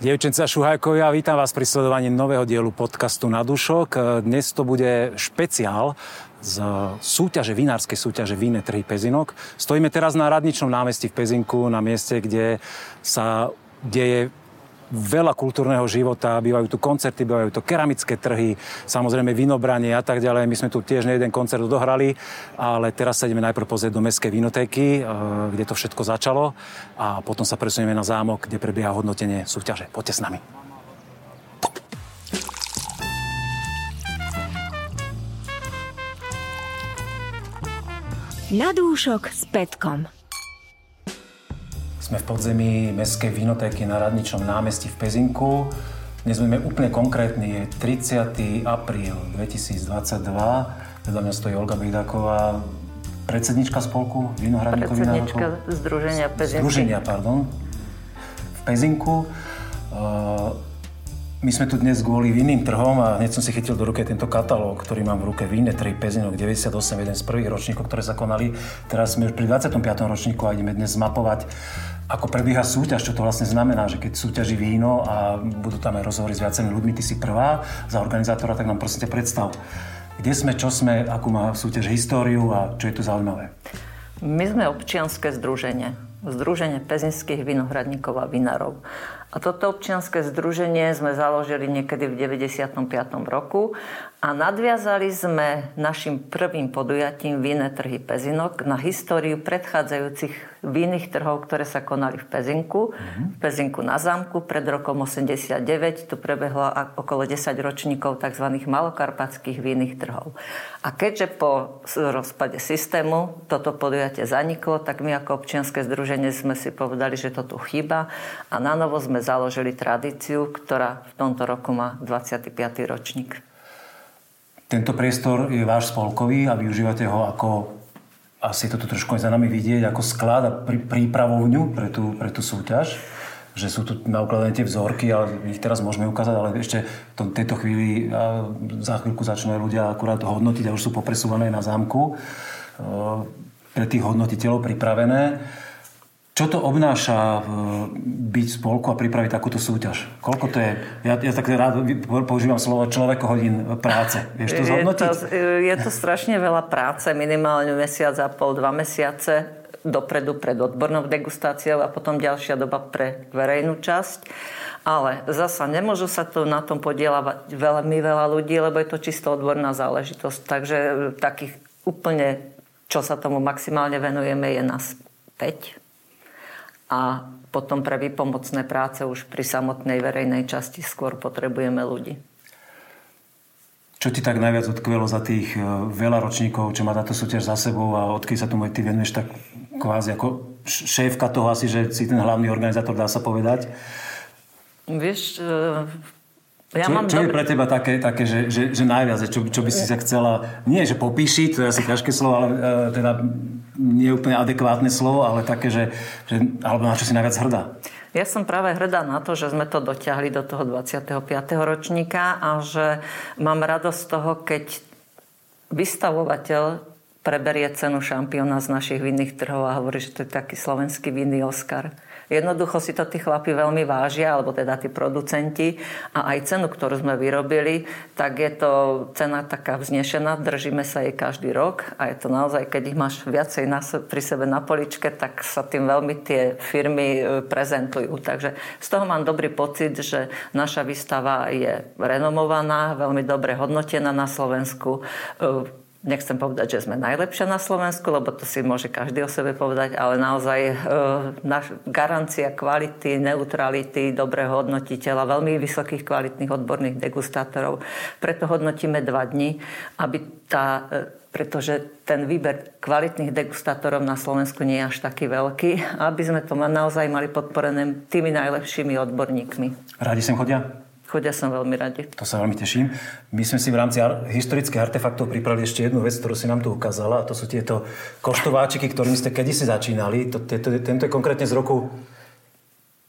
Dievčenca Šuhajkovia, vítam vás pri sledovaní nového dielu podcastu Na dušok. Dnes to bude špeciál z súťaže, vinárskej súťaže Víne trhy Pezinok. Stojíme teraz na Radničnom námestí v Pezinku, na mieste, kde sa deje veľa kultúrneho života, bývajú tu koncerty, bývajú tu keramické trhy, samozrejme vinobranie a tak ďalej. My sme tu tiež jeden koncert odohrali, ale teraz sa ideme najprv pozrieť do Mestskej vinotéky, eh, kde to všetko začalo a potom sa presunieme na zámok, kde prebieha hodnotenie súťaže. Poďte s nami. Na dúšok s Petkom. Sme v podzemí Mestskej vinotéky na Radničnom námestí v Pezinku. Dnes budeme úplne konkrétni, je 30. apríl 2022. Vedľa mňa stojí Olga Bejdáková, predsednička spolku Vinohradníkov Predsednička Združenia Pezinky. Združenia, pardon. V Pezinku. Uh, my sme tu dnes kvôli vinným trhom a hneď som si chytil do ruky tento katalóg, ktorý mám v ruke Víne 3 Pezinok 98, jeden z prvých ročníkov, ktoré sa konali. Teraz sme už pri 25. ročníku a ideme dnes zmapovať ako prebieha súťaž, čo to vlastne znamená, že keď súťaží víno a budú tam aj rozhovory s viacerými ľuďmi, ty si prvá za organizátora, tak nám prosím predstav, kde sme, čo sme, akú má súťaž históriu a čo je tu zaujímavé. My sme občianske združenie. Združenie pezinských vinohradníkov a vinárov. A toto občianske združenie sme založili niekedy v 95. roku a nadviazali sme našim prvým podujatím Víne trhy Pezinok na históriu predchádzajúcich vínych trhov, ktoré sa konali v Pezinku. V Pezinku na zámku pred rokom 89 tu prebehlo okolo 10 ročníkov tzv. malokarpatských vínych trhov. A keďže po rozpade systému toto podujatie zaniklo, tak my ako občianske združenie sme si povedali, že to tu chýba a na novo sme založili tradíciu, ktorá v tomto roku má 25. ročník. Tento priestor je váš spolkový a využívate ho ako, asi to tu trošku aj za nami vidieť, ako sklad a prí, prípravovňu pre tú, pre tú súťaž že sú tu naukladané tie vzorky, ale ich teraz môžeme ukázať, ale ešte v tejto chvíli za chvíľku začnú ľudia akurát hodnotiť a už sú popresúvané na zámku pre tých hodnotiteľov pripravené. Čo to obnáša byť v spolku a pripraviť takúto súťaž? Koľko to je? Ja, ja tak rád používam slovo človeko hodín práce. Vieš to zhodnotiť? Je to, je to strašne veľa práce, minimálne mesiac a pol, dva mesiace dopredu pred odbornou degustáciou a potom ďalšia doba pre verejnú časť. Ale zasa nemôžu sa tu na tom podielať veľmi veľa ľudí, lebo je to čisto odborná záležitosť. Takže takých úplne, čo sa tomu maximálne venujeme, je nás 5 a potom pre výpomocné práce už pri samotnej verejnej časti skôr potrebujeme ľudí. Čo ti tak najviac odkvelo za tých e, veľa ročníkov, čo má táto súťaž za sebou a odkedy sa tomu ty venuješ tak kvázi ako šéfka toho asi, že si ten hlavný organizátor, dá sa povedať? Vieš, e, ja čo, mám čo dobr... je pre teba také, také že, že, že najviac, čo, čo by si sa chcela, nie že popíši, to je asi ťažké slovo, ale uh, teda nie úplne adekvátne slovo, ale také, že, že alebo na čo si najviac hrdá? Ja som práve hrdá na to, že sme to dotiahli do toho 25. ročníka a že mám radosť z toho, keď vystavovateľ preberie cenu šampióna z našich vinných trhov a hovorí, že to je taký slovenský vinný Oscar. Jednoducho si to tí chlapi veľmi vážia, alebo teda tí producenti. A aj cenu, ktorú sme vyrobili, tak je to cena taká vznešená, držíme sa jej každý rok a je to naozaj, keď ich máš viacej na, pri sebe na poličke, tak sa tým veľmi tie firmy e, prezentujú. Takže z toho mám dobrý pocit, že naša výstava je renomovaná, veľmi dobre hodnotená na Slovensku e, Nechcem povedať, že sme najlepšia na Slovensku, lebo to si môže každý o sebe povedať, ale naozaj e, naš, garancia kvality, neutrality, dobrého hodnotiteľa, veľmi vysokých kvalitných odborných degustátorov. Preto hodnotíme dva dni, aby tá, e, pretože ten výber kvalitných degustátorov na Slovensku nie je až taký veľký, aby sme to naozaj mali podporené tými najlepšími odborníkmi. Radi sem chodia? Chodia som veľmi radi. To sa veľmi teším. My sme si v rámci historických artefaktov pripravili ešte jednu vec, ktorú si nám tu ukázala. A to sú tieto koštováčiky, ktorými ste kedysi začínali. To, to, tento je konkrétne z roku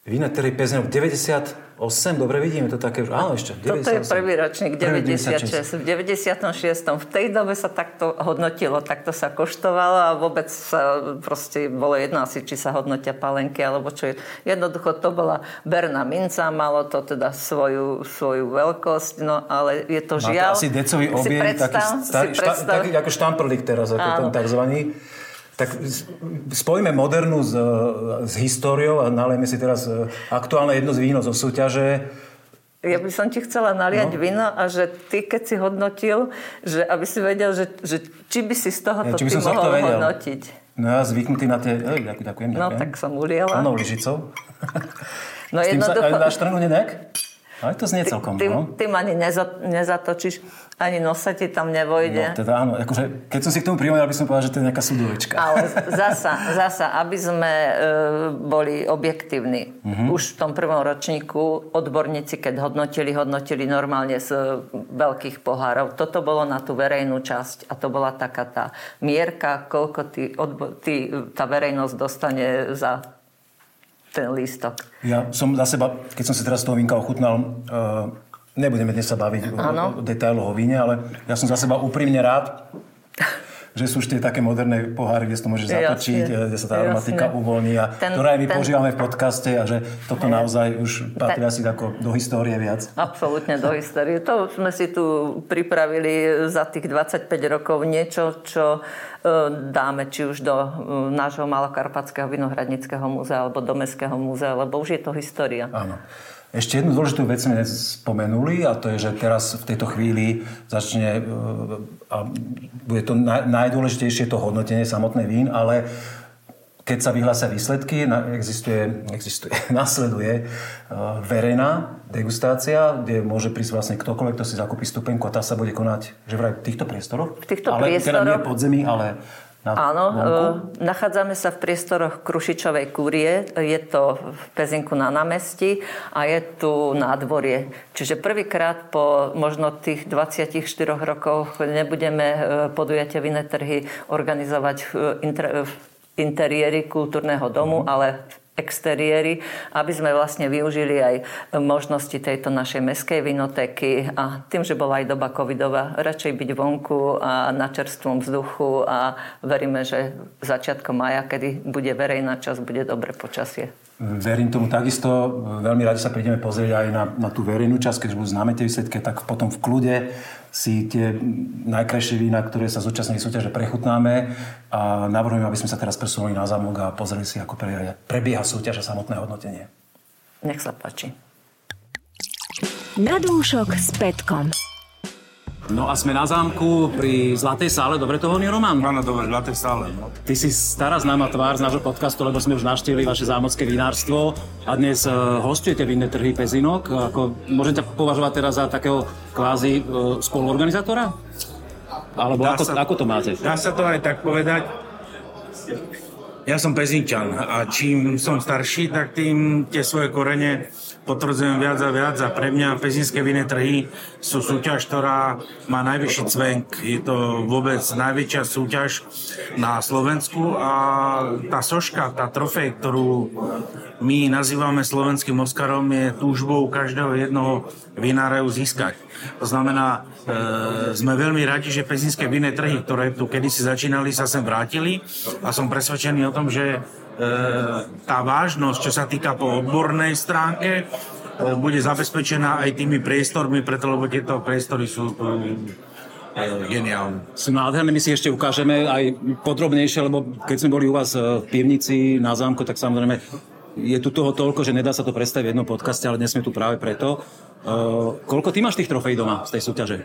Vína, ktorý Pezinok 98, dobre vidíme to také už, áno ešte, 98. Toto je prvý ročník, 96. V 96. V tej dobe sa takto hodnotilo, takto sa koštovalo a vôbec sa proste bolo jedno asi, či sa hodnotia palenky, alebo čo je. Jednoducho to bola berná minca, malo to teda svoju, svoju veľkosť, no ale je to žiaľ... Máte asi decový objem, predstav, taký, starý, šta, taký ako štamprlík teraz, ako ten takzvaný. Tak spojíme modernu s, s históriou a nalejme si teraz e, aktuálne jedno z víno zo súťaže. Ja by som ti chcela naliať no. víno a že ty, keď si hodnotil, že aby si vedel, že, že či by si z toho ja, ty mohol hodnotiť. No ja zvyknutý na tie... Ej, ďakujem, ďakujem. No tak som uliela. Áno, lyžicou. No S tým jednoducho... sa aj dáš nejak? Ale to znie celkom, ty, no. Tým ani nezo, nezatočíš, ani nosa ti tam nevojde. No teda áno, akože, keď som si k tomu prihovoril, by som povedal, že to je nejaká sudovečka. Ale zasa, zasa aby sme e, boli objektívni. Uh-huh. Už v tom prvom ročníku odborníci, keď hodnotili, hodnotili normálne z veľkých pohárov. Toto bolo na tú verejnú časť a to bola taká tá mierka, koľko tí, odbo- tí, tá verejnosť dostane za ten lístok. Ja som za seba, keď som si teraz toho vínka ochutnal, uh, nebudeme dnes sa baviť ano. o, o detailoch o víne, ale ja som za seba úprimne rád, že sú už tie také moderné poháry, kde si to môžeš zatočiť, jasne, kde sa tá aromatika jasne. uvoľní a ten, ktoré aj my ten, používame v podcaste a že toto ne, naozaj už patrí asi ako do histórie viac. Absolútne do histórie. To sme si tu pripravili za tých 25 rokov niečo, čo e, dáme či už do e, nášho Malokarpatského vinohradnického múzea alebo do Mestského múzea, lebo už je to história. Áno. Ešte jednu dôležitú vec sme spomenuli a to je, že teraz v tejto chvíli začne e, a bude to najdôležitejšie to hodnotenie samotné vín, ale keď sa vyhlásia výsledky, existuje, existuje, nasleduje uh, verejná degustácia, kde môže prísť vlastne ktokoľvek, kto si zakúpi stupenku a tá sa bude konať, že vraj v týchto priestoroch? V týchto ale, priestoroch? Teda nie podzemí, ale na Áno, vonku? E, nachádzame sa v priestoroch Krušičovej kúrie. Je to v Pezinku na námestí a je tu nádvorie. Čiže prvýkrát po možno tých 24 rokoch nebudeme e, podujatia vinné trhy organizovať v, v interiéri kultúrneho domu, mm. ale exteriéry, aby sme vlastne využili aj možnosti tejto našej meskej vinotéky a tým, že bola aj doba covidová, radšej byť vonku a na čerstvom vzduchu a veríme, že začiatkom maja, kedy bude verejná časť, bude dobre počasie. Verím tomu takisto. Veľmi radi sa prídeme pozrieť aj na, na tú verejnú časť, keď budú známe tie výsledky, tak potom v kľude si tie najkrajšie vína, ktoré sa zúčastnili súťaže, prechutnáme a navrhujem, aby sme sa teraz presunuli na zámok a pozreli si, ako prebieha súťaž a samotné hodnotenie. Nech sa páči. Na s Petkom. No a sme na zámku pri Zlatej sále, dobre to hovorí Roman? Áno, dobre, Zlatej sále. No. Ty si stará známa tvár z nášho podcastu, lebo sme už navštívili vaše zámocké vinárstvo a dnes uh, hostujete vinné trhy Pezinok. Ako, môžem ťa považovať teraz za takého kvázi uh, spoluorganizátora? Alebo ako, sa, ako to máte? Dá sa to aj tak povedať. Ja som Pezinčan a čím som starší, tak tým tie svoje korene potvrdzujem viac a viac a pre mňa pezinské vinné trhy sú súťaž, ktorá má najvyšší cvenk. Je to vôbec najväčšia súťaž na Slovensku a tá soška, tá trofej, ktorú my nazývame slovenským Oscarom, je túžbou každého jednoho vinára ju získať. To znamená, e, sme veľmi radi, že pezinské vinné trhy, ktoré tu kedysi začínali, sa sem vrátili a som presvedčený o tom, že tá vážnosť, čo sa týka po odbornej stránke, e, bude zabezpečená aj tými priestormi, preto lebo tieto priestory sú e, geniálne. Sú nádherné, my si ešte ukážeme aj podrobnejšie, lebo keď sme boli u vás v pivnici na zámku, tak samozrejme je tu toho toľko, že nedá sa to predstaviť v jednom podcaste, ale dnes sme tu práve preto. Koľko ty máš tých trofej doma z tej súťaže?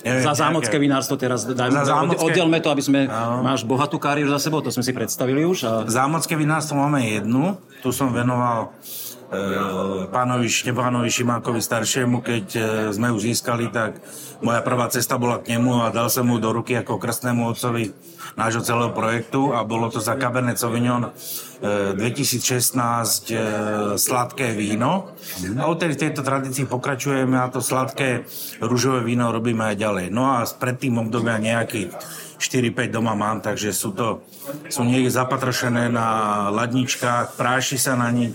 Za zámocké nejaké... vinárstvo teraz, dajme, za zámocké... oddelme to, aby sme, no. máš bohatú kariéru za sebou, to sme si predstavili už. A... Zámocké vinárstvo máme jednu, tu som venoval pánovi Štebánovi Šimákovi staršiemu, keď e, sme ju získali, tak moja prvá cesta bola k nemu a dal som mu do ruky ako krstnému otcovi nášho celého projektu a bolo to za Cabernet Sauvignon 2016 e, sladké víno. A odtedy v tejto tradícii pokračujeme a to sladké rúžové víno robíme aj ďalej. No a pred tým obdobia nejakých 4-5 doma mám, takže sú to sú niekde zapatrašené na ladničkách, práši sa na nich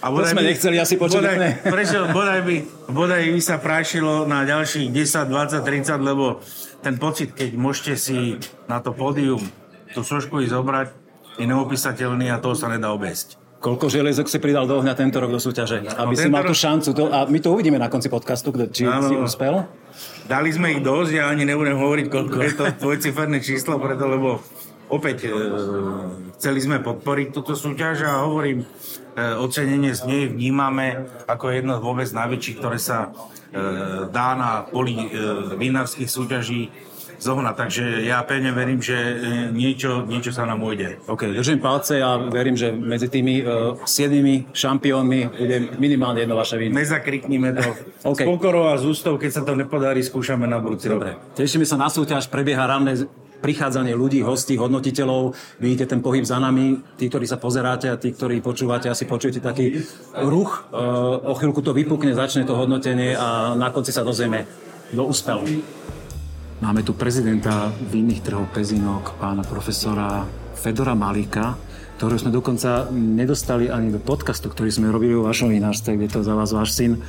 A to sme by, nechceli asi počuť. Bodaj, prečo, bodaj, by, bodaj by sa prášilo na ďalších 10, 20, 30, lebo ten pocit, keď môžete si na to pódium tú sošku ísť zobrať, je neopísateľný a toho sa nedá obesť. Koľko železok si pridal do ohňa tento rok do súťaže? Aby no, si mal tú šancu. To, a my to uvidíme na konci podcastu, kde, či ano, si uspel. Dali sme ich dosť, ja ani nebudem hovoriť, koľko je to dvojciferné číslo, preto lebo opäť e, chceli sme podporiť túto súťaž a hovorím, ocenenie z nej vnímame ako jedno z vôbec najväčších, ktoré sa e, dá na poli e, vinárskych súťaží zohnať. Takže ja pevne verím, že e, niečo, niečo sa nám ujde. OK, držím palce a verím, že medzi tými uh, siedmými šampiónmi bude minimálne jedno vaše víno. Nezakrikníme to. okay. S pokorou a z ústov, keď sa to nepodarí, skúšame na budúci Dobre. Tešíme sa na súťaž, prebieha ranné prichádzanie ľudí, hostí, hodnotiteľov. Vidíte ten pohyb za nami. Tí, ktorí sa pozeráte a tí, ktorí počúvate, asi počujete taký ruch. E, o chvíľku to vypukne, začne to hodnotenie a na konci sa dozvieme, kto uspel. Máme tu prezidenta vinných trhov Pezinok, pána profesora Fedora Malika, ktorého sme dokonca nedostali ani do podcastu, ktorý sme robili o vašom vinárstve, kde to za vás váš syn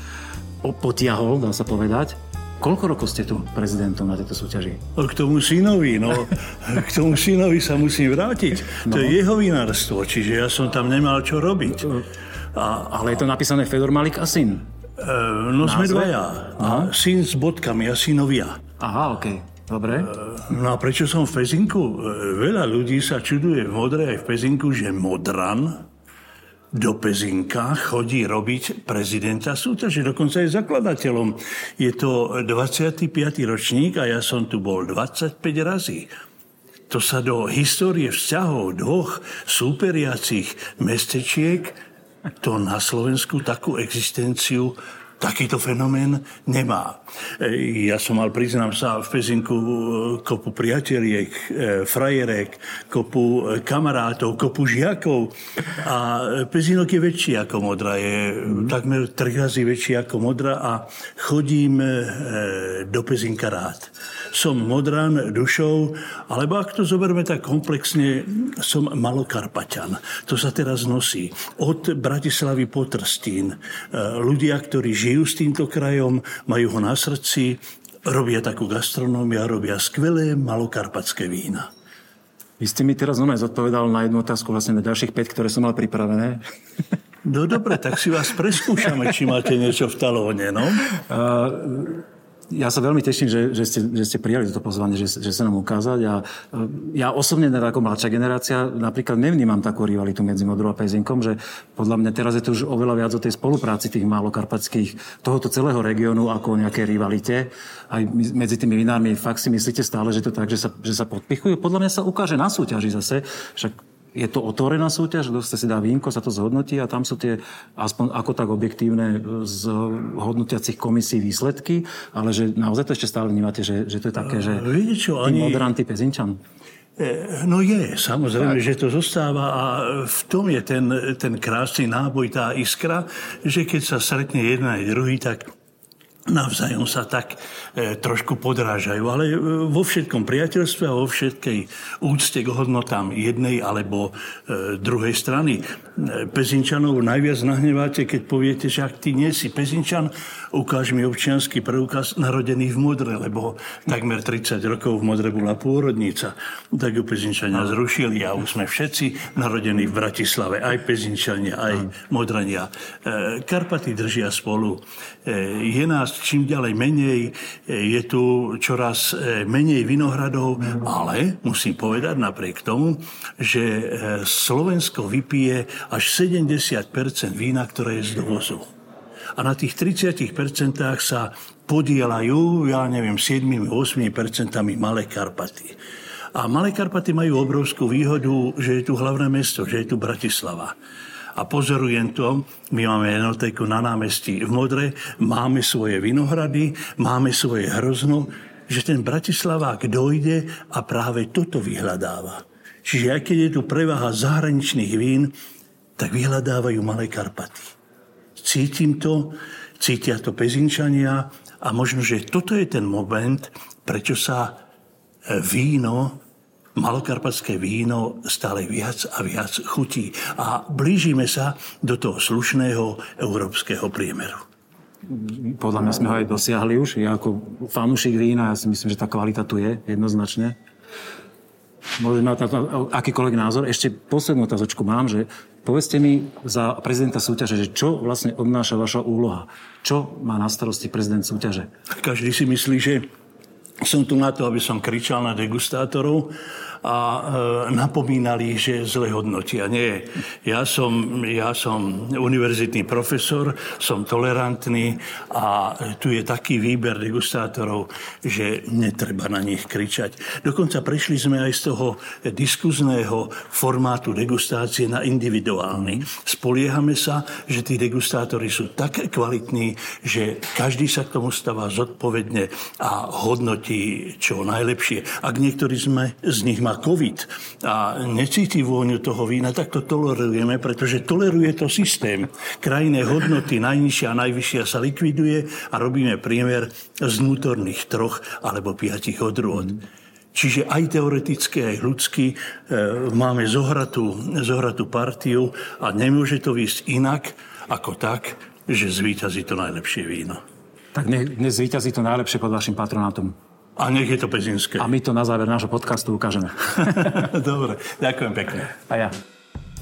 potiahol, dá sa povedať. Koľko rokov ste tu prezidentom na tejto súťaži? K tomu synovi, no. K tomu synovi sa musím vrátiť. No. To je jeho vinárstvo, čiže ja som tam nemal čo robiť. A, ale je to napísané Fedor Malik a syn? E, no Názve? sme dvaja. A syn s bodkami a synovia. Aha, OK. Dobre. No a prečo som v Pezinku? Veľa ľudí sa čuduje v Modre aj v Pezinku, že Modran do Pezinka chodí robiť prezidenta súťaže, dokonca je zakladateľom. Je to 25. ročník a ja som tu bol 25 razy. To sa do histórie vzťahov dvoch súperiacich mestečiek to na Slovensku takú existenciu takýto fenomén nemá. E, ja som mal, priznám sa, v Pezinku e, kopu priateliek, e, frajerek, kopu kamarátov, kopu žiakov a Pezinok je väčší ako Modra, je takmer tri razy väčší ako Modra a chodím do Pezinka rád som modran dušou, alebo ak to zoberme tak komplexne, som malokarpaťan. To sa teraz nosí. Od Bratislavy po Trstín. E, ľudia, ktorí žijú s týmto krajom, majú ho na srdci, robia takú gastronómiu a robia skvelé malokarpatské vína. Vy ste mi teraz znova zodpovedal na jednu otázku, vlastne na ďalších 5, ktoré som mal pripravené. No dobre, tak si vás preskúšame, či máte niečo v talóne, no? Uh, ja sa veľmi teším, že, že, ste, že ste prijali toto pozvanie, že, že sa nám ukázať. A e, ja osobne, ako mladšia generácia, napríklad nevnímam takú rivalitu medzi Modrou a Pezinkom, že podľa mňa teraz je to už oveľa viac o tej spolupráci tých málokarpatských, tohoto celého regiónu, ako o nejakej rivalite. Aj medzi tými vinármi fakt si myslíte stále, že to tak, že sa, že sa podpichujú. Podľa mňa sa ukáže na súťaži zase. Však je to otvorená súťaž, kto sa si dá vínko, sa to zhodnotí a tam sú tie aspoň ako tak objektívne z hodnotiacich komisí výsledky, ale že naozaj to ešte stále vnímate, že, že to je také, že Viete čo, ani... modrán, ty pezinčan. E, no je, samozrejme, tak. že to zostáva a v tom je ten, ten krásny náboj, tá iskra, že keď sa stretne jeden aj druhý, tak navzájom sa tak e, trošku podrážajú, ale e, vo všetkom priateľstve a vo všetkej úcte k hodnotám jednej alebo e, druhej strany. E, Pezinčanov najviac nahneváte, keď poviete, že ak ty nie si Pezinčan, ukáž mi občianský preukaz narodený v Modre, lebo takmer 30 rokov v Modre bola pôrodnica. Tak ju Pezinčania zrušili a už sme všetci narodení v Bratislave, aj Pezinčania, aj Modrania. E, Karpaty držia spolu. E, je nás čím ďalej menej, je tu čoraz menej vinohradov, ale musím povedať napriek tomu, že Slovensko vypije až 70 vína, ktoré je z dovozu a na tých 30% sa podielajú, ja neviem, 7-8% Malé Karpaty. A Malé Karpaty majú obrovskú výhodu, že je tu hlavné mesto, že je tu Bratislava. A pozorujem to, my máme jednotéku na námestí v Modre, máme svoje vinohrady, máme svoje hrozno, že ten Bratislavák dojde a práve toto vyhľadáva. Čiže aj keď je tu prevaha zahraničných vín, tak vyhľadávajú Malé Karpaty. Cítim to, cítia to pezinčania a možno, že toto je ten moment, prečo sa e, víno malokarpatské víno stále viac a viac chutí a blížime sa do toho slušného európskeho priemeru. Podľa mňa sme ho aj dosiahli už. Ja ako fanúšik vína, ja si myslím, že tá kvalita tu je jednoznačne. Môžem mať na to akýkoľvek názor. Ešte poslednú otázočku mám, že povedzte mi za prezidenta súťaže, že čo vlastne obnáša vaša úloha? Čo má na starosti prezident súťaže? Každý si myslí, že som tu na to, aby som kričal na degustátorov a e, napomínali, že zle hodnotia. Nie, ja som, ja som univerzitný profesor, som tolerantný a tu je taký výber degustátorov, že netreba na nich kričať. Dokonca prešli sme aj z toho diskuzného formátu degustácie na individuálny. Spoliehame sa, že tí degustátori sú tak kvalitní, že každý sa k tomu stáva zodpovedne a hodnotí čo najlepšie. Ak niektorí sme z nich má COVID a necíti vôňu toho vína, tak to tolerujeme, pretože toleruje to systém. Krajné hodnoty najnižšia a najvyššia sa likviduje a robíme priemer z vnútorných troch alebo piatich odrôd. Čiže aj teoreticky, aj ľudsky e, máme zohratú, zohratú partiu a nemôže to výsť inak ako tak, že zvýťazí to najlepšie víno. Tak dnes zvýťazí to najlepšie pod vašim patronátom. A nech je to pezinské. A my to na záver nášho podcastu ukážeme. Dobre, ďakujem pekne. A ja.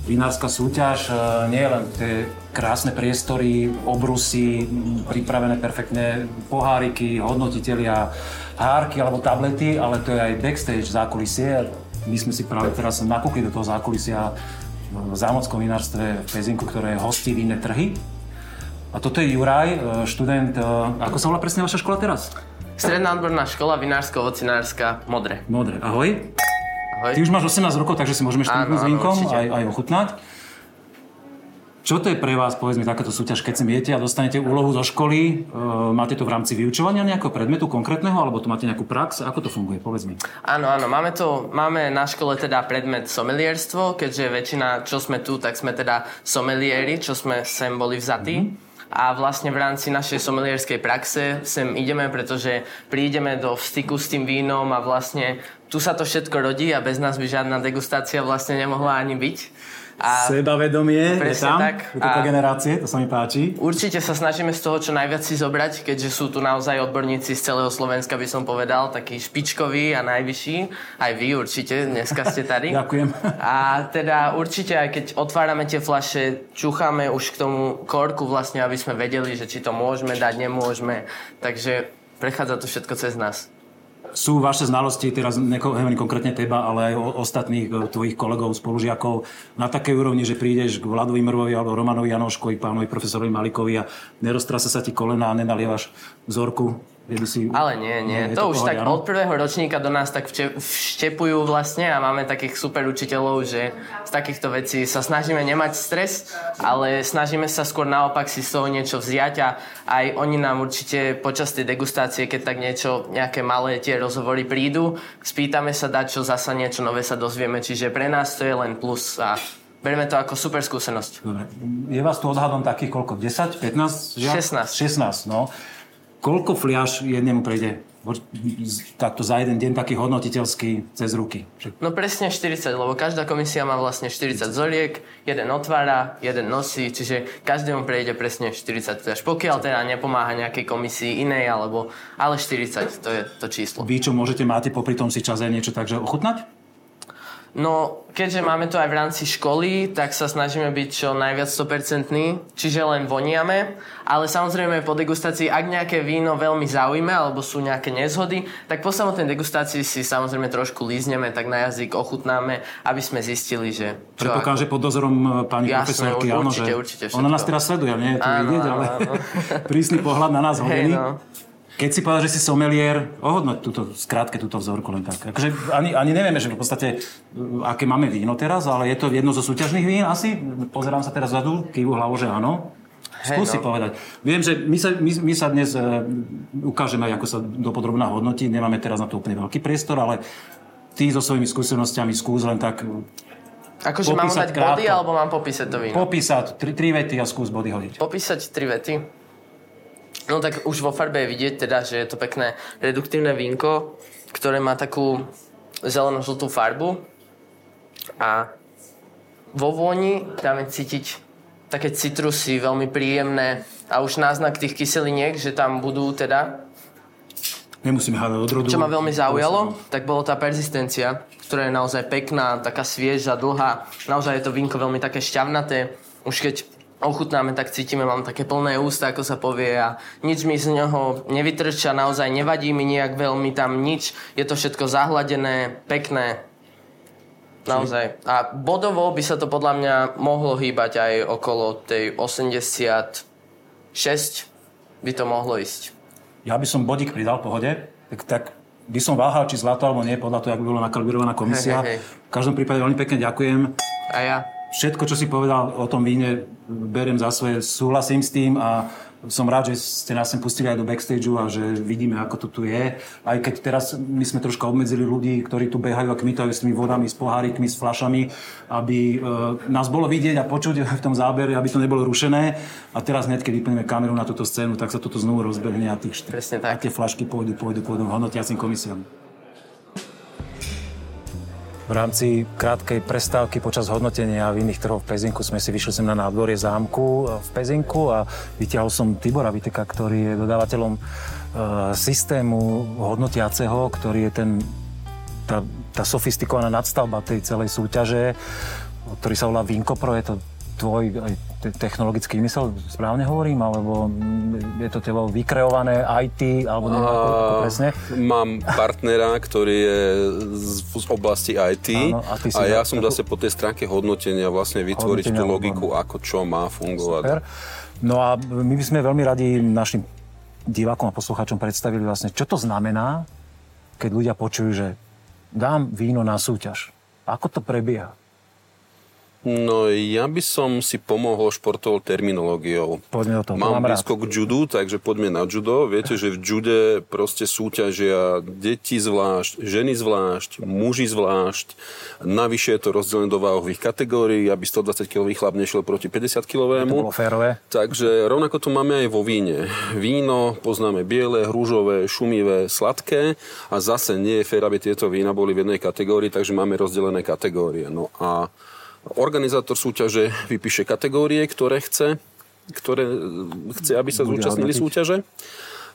Vinárska súťaž e, nie je len tie krásne priestory, obrusy, pripravené perfektne poháriky, hodnotitelia, hárky alebo tablety, ale to je aj backstage zákulisie. My sme si práve teraz nakúkli do toho zákulisia v zámockom vinárstve v Pezinku, ktoré hostí vinné trhy. A toto je Juraj, e, študent, e, ako sa volá presne vaša škola teraz? Stredná odborná škola, vinársko-ocinárska, Modre. Modre. Ahoj. Ahoj. Ty už máš 18 rokov, takže si môžeme študnúť s vínkom, aj, aj ochutnať. Čo to je pre vás, povedz mi, takáto súťaž, keď sem idete a dostanete úlohu zo školy, e, máte to v rámci vyučovania nejakého predmetu konkrétneho, alebo tu máte nejakú prax? Ako to funguje, povedz mi. Áno, áno, máme, to, máme na škole teda predmet somelierstvo, keďže väčšina, čo sme tu, tak sme teda somelieri, čo sme sem boli vzatí. Mm-hmm. A vlastne v rámci našej somelierskej praxe sem ideme, pretože prídeme do styku s tým vínom a vlastne tu sa to všetko rodí a bez nás by žiadna degustácia vlastne nemohla ani byť. A Sebavedomie je tam, tak. tejto A- generácie, to sa mi páči. Určite sa snažíme z toho čo najviac si zobrať, keďže sú tu naozaj odborníci z celého Slovenska, by som povedal, takí špičkoví a najvyšší. Aj vy určite, dneska ste tady. Ďakujem. A teda určite aj keď otvárame tie flaše, čucháme už k tomu korku vlastne, aby sme vedeli, že či to môžeme dať, nemôžeme. Takže prechádza to všetko cez nás. Sú vaše znalosti, teraz nehovorím konkrétne teba, ale aj o ostatných e, tvojich kolegov, spolužiakov na takej úrovni, že prídeš k Vladovi Mrvovi alebo Romanovi Janoškovi, pánovi profesorovi Malikovi a neroztrasa sa ti kolena a nenalievaš vzorku. Kde by si... Ale nie, nie. je to, už pohode, tak od prvého ročníka do nás tak vštepujú vlastne a máme takých super učiteľov, že z takýchto vecí sa snažíme nemať stres, ale snažíme sa skôr naopak si z toho niečo vziať a aj oni nám určite počas tej degustácie, keď tak niečo, nejaké malé tie rozhovory prídu, spýtame sa dať, čo zasa niečo nové sa dozvieme, čiže pre nás to je len plus a bereme to ako super skúsenosť. Dobre. Je vás tu odhadom takých koľko? 10? 15? žiak? 16. 16, no. Koľko fliaž jednému prejde takto za jeden deň taký hodnotiteľský cez ruky? No presne 40, lebo každá komisia má vlastne 40 zoriek, jeden otvára, jeden nosí, čiže každému prejde presne 40 fľaš. Pokiaľ teda nepomáha nejakej komisii inej, alebo, ale 40 to je to číslo. Vy, čo môžete, máte popri tom si čas aj niečo takže ochutnať? No, keďže máme to aj v rámci školy, tak sa snažíme byť čo najviac 100%, čiže len voniame, ale samozrejme po degustácii, ak nejaké víno veľmi zaujme alebo sú nejaké nezhody, tak po samotnej degustácii si samozrejme trošku lízneme, tak na jazyk ochutnáme, aby sme zistili, že čo Predpokladám, že pod dozorom e, pani Jasné, profesorky, áno, určite, že určite ona všetko. nás teraz sleduje, nie je to vidieť, ale áno. prísny pohľad na nás hodený. Hej, no. Keď si povedal, že si somelier, ohodnoť túto, skrátke túto vzorku len tak. Akože ani, ani nevieme, že v podstate, uh, aké máme víno teraz, ale je to jedno zo súťažných vín asi? Pozerám sa teraz zadu, kývu hlavu, že áno. Skúsi no. povedať. Viem, že my sa, my, my sa dnes uh, ukážeme, ako sa dopodrobná hodnotí. Nemáme teraz na to úplne veľký priestor, ale ty so svojimi skúsenostiami skús len tak Akože mám dať body, alebo mám popísať to víno? popísať tri, tri vety a skús body hodiť. Popísať tri vety. No tak už vo farbe je vidieť teda, že je to pekné reduktívne vínko, ktoré má takú zeleno-žltú farbu a vo vôni tam je cítiť také citrusy, veľmi príjemné a už náznak tých kyseliniek, že tam budú teda Nemusíme hádať odrodu. čo ma veľmi zaujalo, tak bolo tá persistencia, ktorá je naozaj pekná, taká svieža, dlhá. Naozaj je to vínko veľmi také šťavnaté. Už keď ochutnáme, tak cítime, mám také plné ústa, ako sa povie a nič mi z neho nevytrča, naozaj nevadí mi nejak veľmi tam nič. Je to všetko zahladené, pekné. Naozaj. A bodovo by sa to podľa mňa mohlo hýbať aj okolo tej 86 by to mohlo ísť. Ja by som bodík pridal pohode, tak, tak by som váhal, či zlato alebo nie, podľa toho, ako by bola nakalibirovaná komisia. Hej, hej, hej. V každom prípade veľmi pekne ďakujem. A ja? Všetko, čo si povedal o tom víne, beriem za svoje, súhlasím s tým a som rád, že ste nás sem pustili aj do backstageu a že vidíme, ako to tu je. Aj keď teraz my sme troška obmedzili ľudí, ktorí tu behajú a kmitajú s tými vodami, s pohárikmi, s flašami, aby e, nás bolo vidieť a počuť v tom zábere, aby to nebolo rušené. A teraz hneď, keď vyplníme kameru na túto scénu, tak sa toto znovu rozbehne a, tých, Presne a tak. tie flašky pôjdu, pôjdu, pôjdu hodnotiacim komisiám. V rámci krátkej prestávky počas hodnotenia vinných trhov v Pezinku sme si vyšli sem na nádvorie zámku v Pezinku a vyťahol som Tibora Viteka, ktorý je dodávateľom e, systému hodnotiaceho, ktorý je ten, tá, tá sofistikovaná nadstavba tej celej súťaže, ktorý sa volá Vinkopro. Je to tvoj aj technologický vymysel, správne hovorím, alebo je to tebo vykreované IT, alebo neviem ako, ako presne. Mám partnera, ktorý je z, z oblasti IT Áno, a a ja som zase po tej stránke hodnotenia vlastne vytvoriť tú Hodnotenia, logiku, ako čo má fungovať. Super. No a my by sme veľmi radi našim divákom a poslucháčom predstavili vlastne, čo to znamená, keď ľudia počujú, že dám víno na súťaž. Ako to prebieha? No ja by som si pomohol športovou terminológiou. Poďme do toho, to Mám mám rád. blízko k judu, takže poďme na judo. Viete, že v jude proste súťažia deti zvlášť, ženy zvlášť, muži zvlášť. Navyše je to rozdelené do váhových kategórií, aby 120 kg chlap nešiel proti 50 kg. To bolo férové. Takže rovnako to máme aj vo víne. Víno poznáme biele, rúžové, šumivé, sladké a zase nie je fér, aby tieto vína boli v jednej kategórii, takže máme rozdelené kategórie. No a organizátor súťaže vypíše kategórie, ktoré chce, ktoré chce, aby sa Bude zúčastnili hodnotiť. súťaže.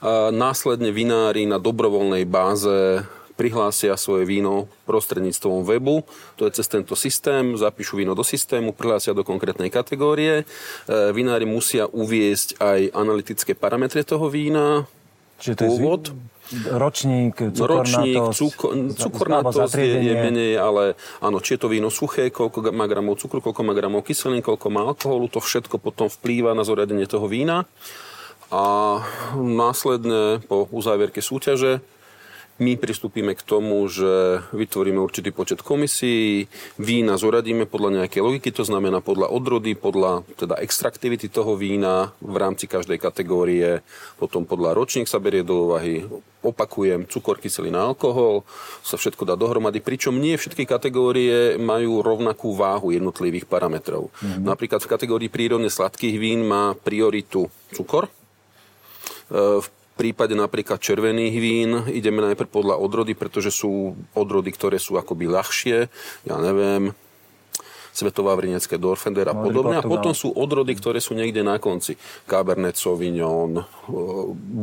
A následne vinári na dobrovoľnej báze prihlásia svoje víno prostredníctvom webu. To je cez tento systém, zapíšu víno do systému, prihlásia do konkrétnej kategórie. E, Vinári musia uviesť aj analytické parametre toho vína, Čiže to je pôvod, ročník, No, ročník, cukornatosť, cuko, alebo cukornatosť je, je menej, ale áno, či je to víno suché, koľko má gramov cukru, koľko má gramov kyselín, koľko má alkoholu, to všetko potom vplýva na zoriadenie toho vína. A následne po uzávierke súťaže my pristúpime k tomu, že vytvoríme určitý počet komisí, vína zoradíme podľa nejakej logiky, to znamená podľa odrody, podľa teda extraktivity toho vína v rámci každej kategórie, potom podľa ročník sa berie do úvahy, opakujem, cukor, kyselina, alkohol, sa všetko dá dohromady, pričom nie všetky kategórie majú rovnakú váhu jednotlivých parametrov. Mm-hmm. Napríklad v kategórii prírodne sladkých vín má prioritu cukor, E, v prípade napríklad červených vín ideme najprv podľa odrody, pretože sú odrody, ktoré sú akoby ľahšie, ja neviem, Svetová Vrinecké Dorfender a podobne. A potom sú odrody, ktoré sú niekde na konci. Cabernet Sauvignon, e,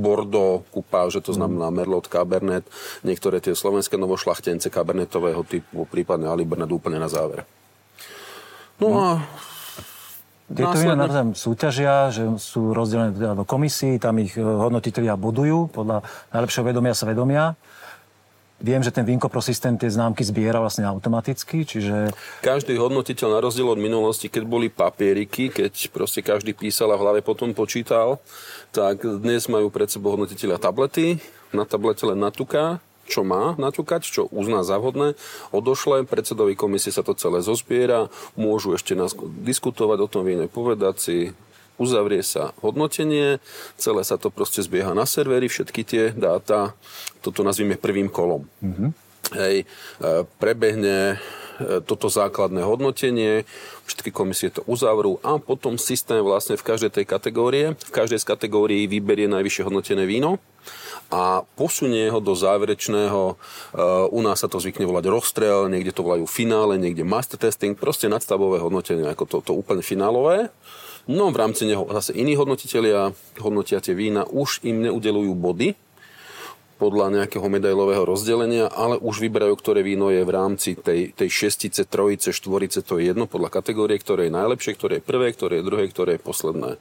Bordeaux, kupáže, to znamená Merlot, Cabernet, niektoré tie slovenské novošlachtence Cabernetového typu, prípadne Alibernet úplne na záver. No a Tieto vína Následne- navzájom súťažia, že sú rozdelené teda do komisí, tam ich e, hodnotitelia budujú podľa najlepšieho vedomia sa vedomia. Viem, že ten Vinkopro systém tie známky zbiera vlastne automaticky, čiže Každý hodnotiteľ na rozdiel od minulosti, keď boli papieriky, keď proste každý písal a v hlave potom počítal, tak dnes majú pred sebou hodnotiteľa tablety, na tablete len natúka, čo má natúkať, čo uzná za vhodné, odošle, predsedovi komisie sa to celé zozbiera, môžu ešte nás diskutovať o tom víne, povedať si, uzavrie sa hodnotenie, celé sa to proste zbieha na servery, všetky tie dáta, toto nazvime prvým kolom. Mm-hmm. Hej, e, prebehne toto základné hodnotenie, všetky komisie to uzavrú a potom systém vlastne v každej tej kategórie, v každej z kategórií vyberie najvyššie hodnotené víno a posunie ho do záverečného, u nás sa to zvykne volať rozstrel, niekde to volajú finále, niekde master testing, proste nadstavové hodnotenie, ako to, to úplne finálové. No v rámci neho zase iní hodnotitelia hodnotia tie vína, už im neudelujú body, podľa nejakého medailového rozdelenia, ale už vyberajú, ktoré víno je v rámci tej, tej šestice, trojice, štvorice, to je jedno podľa kategórie, ktoré je najlepšie, ktoré je prvé, ktoré je druhé, ktoré je posledné. E,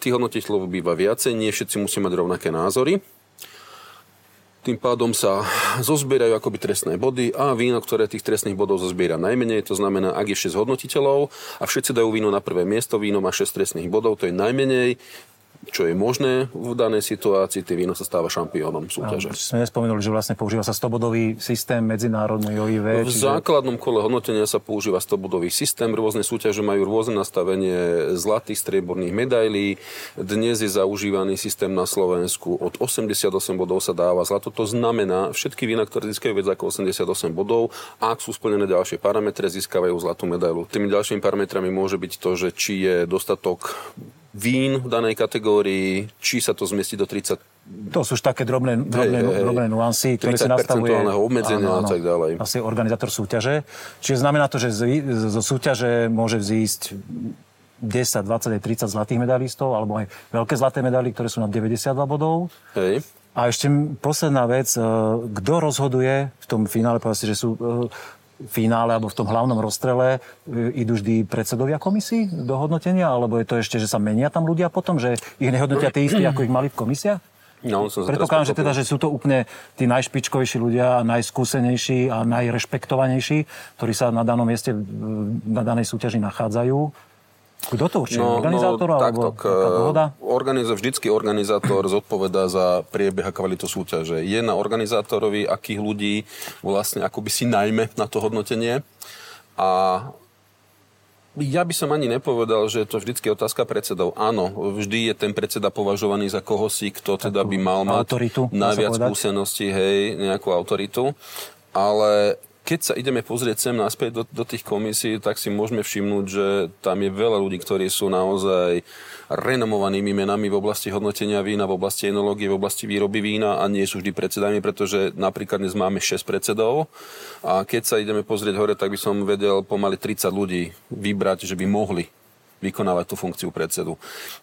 tých hodnotiteľov býva viacej, nie všetci musí mať rovnaké názory. Tým pádom sa zozbierajú akoby trestné body a víno, ktoré tých trestných bodov zozbiera najmenej, to znamená, ak je 6 hodnotiteľov a všetci dajú víno na prvé miesto, víno má 6 trestných bodov, to je najmenej, čo je možné v danej situácii, tie víno sa stáva šampiónom súťaže. Sme nespomenuli, že vlastne používa sa 100-bodový systém medzinárodný OIV. V čiže... základnom kole hodnotenia sa používa 100-bodový systém. Rôzne súťaže majú rôzne nastavenie zlatých, strieborných medailí. Dnes je zaužívaný systém na Slovensku. Od 88 bodov sa dáva zlato. To znamená, všetky vína, ktoré získajú viac ako 88 bodov, ak sú splnené ďalšie parametre, získavajú zlatú medailu. Tými ďalšími parametrami môže byť to, že či je dostatok vín v danej kategórii, či sa to zmestí do 30 to sú už také drobné, drobné, hey, hey, drobné nuancy, ktoré si nastavuje obmedzenia áno, áno, a tak ďalej. Asi organizátor súťaže. Čiže znamená to, že zo súťaže môže vzísť 10, 20, 30 zlatých medalistov, alebo aj veľké zlaté medaily, ktoré sú na 92 bodov. Hej. A ešte posledná vec, e, kto rozhoduje v tom finále, povedal že sú e, finále alebo v tom hlavnom rozstrele e, idú vždy predsedovia komisí do hodnotenia, alebo je to ešte, že sa menia tam ľudia potom, že ich nehodnotia tí istí, ako ich mali v komisiách? No, som Predpokladám, že teda, že sú to úplne tí najšpičkovejší ľudia, najskúsenejší a najrešpektovanejší, ktorí sa na danom mieste, na danej súťaži nachádzajú. Kto to určuje? No, organizátor no, alebo takto, dohoda? Organizo, vždycky organizátor zodpovedá za priebeh a kvalitu súťaže. Je na organizátorovi, akých ľudí vlastne akoby si najmä na to hodnotenie. A ja by som ani nepovedal, že to vždycky otázka predsedov. Áno, vždy je ten predseda považovaný za koho si, kto teda by mal mať autoritu, najviac skúseností, hej, nejakú autoritu. Ale keď sa ideme pozrieť sem naspäť do, do tých komisí, tak si môžeme všimnúť, že tam je veľa ľudí, ktorí sú naozaj renomovanými menami v oblasti hodnotenia vína, v oblasti enológie, v oblasti výroby vína a nie sú vždy predsedami, pretože napríklad dnes máme 6 predsedov a keď sa ideme pozrieť hore, tak by som vedel pomaly 30 ľudí vybrať, že by mohli vykonávať tú funkciu predsedu.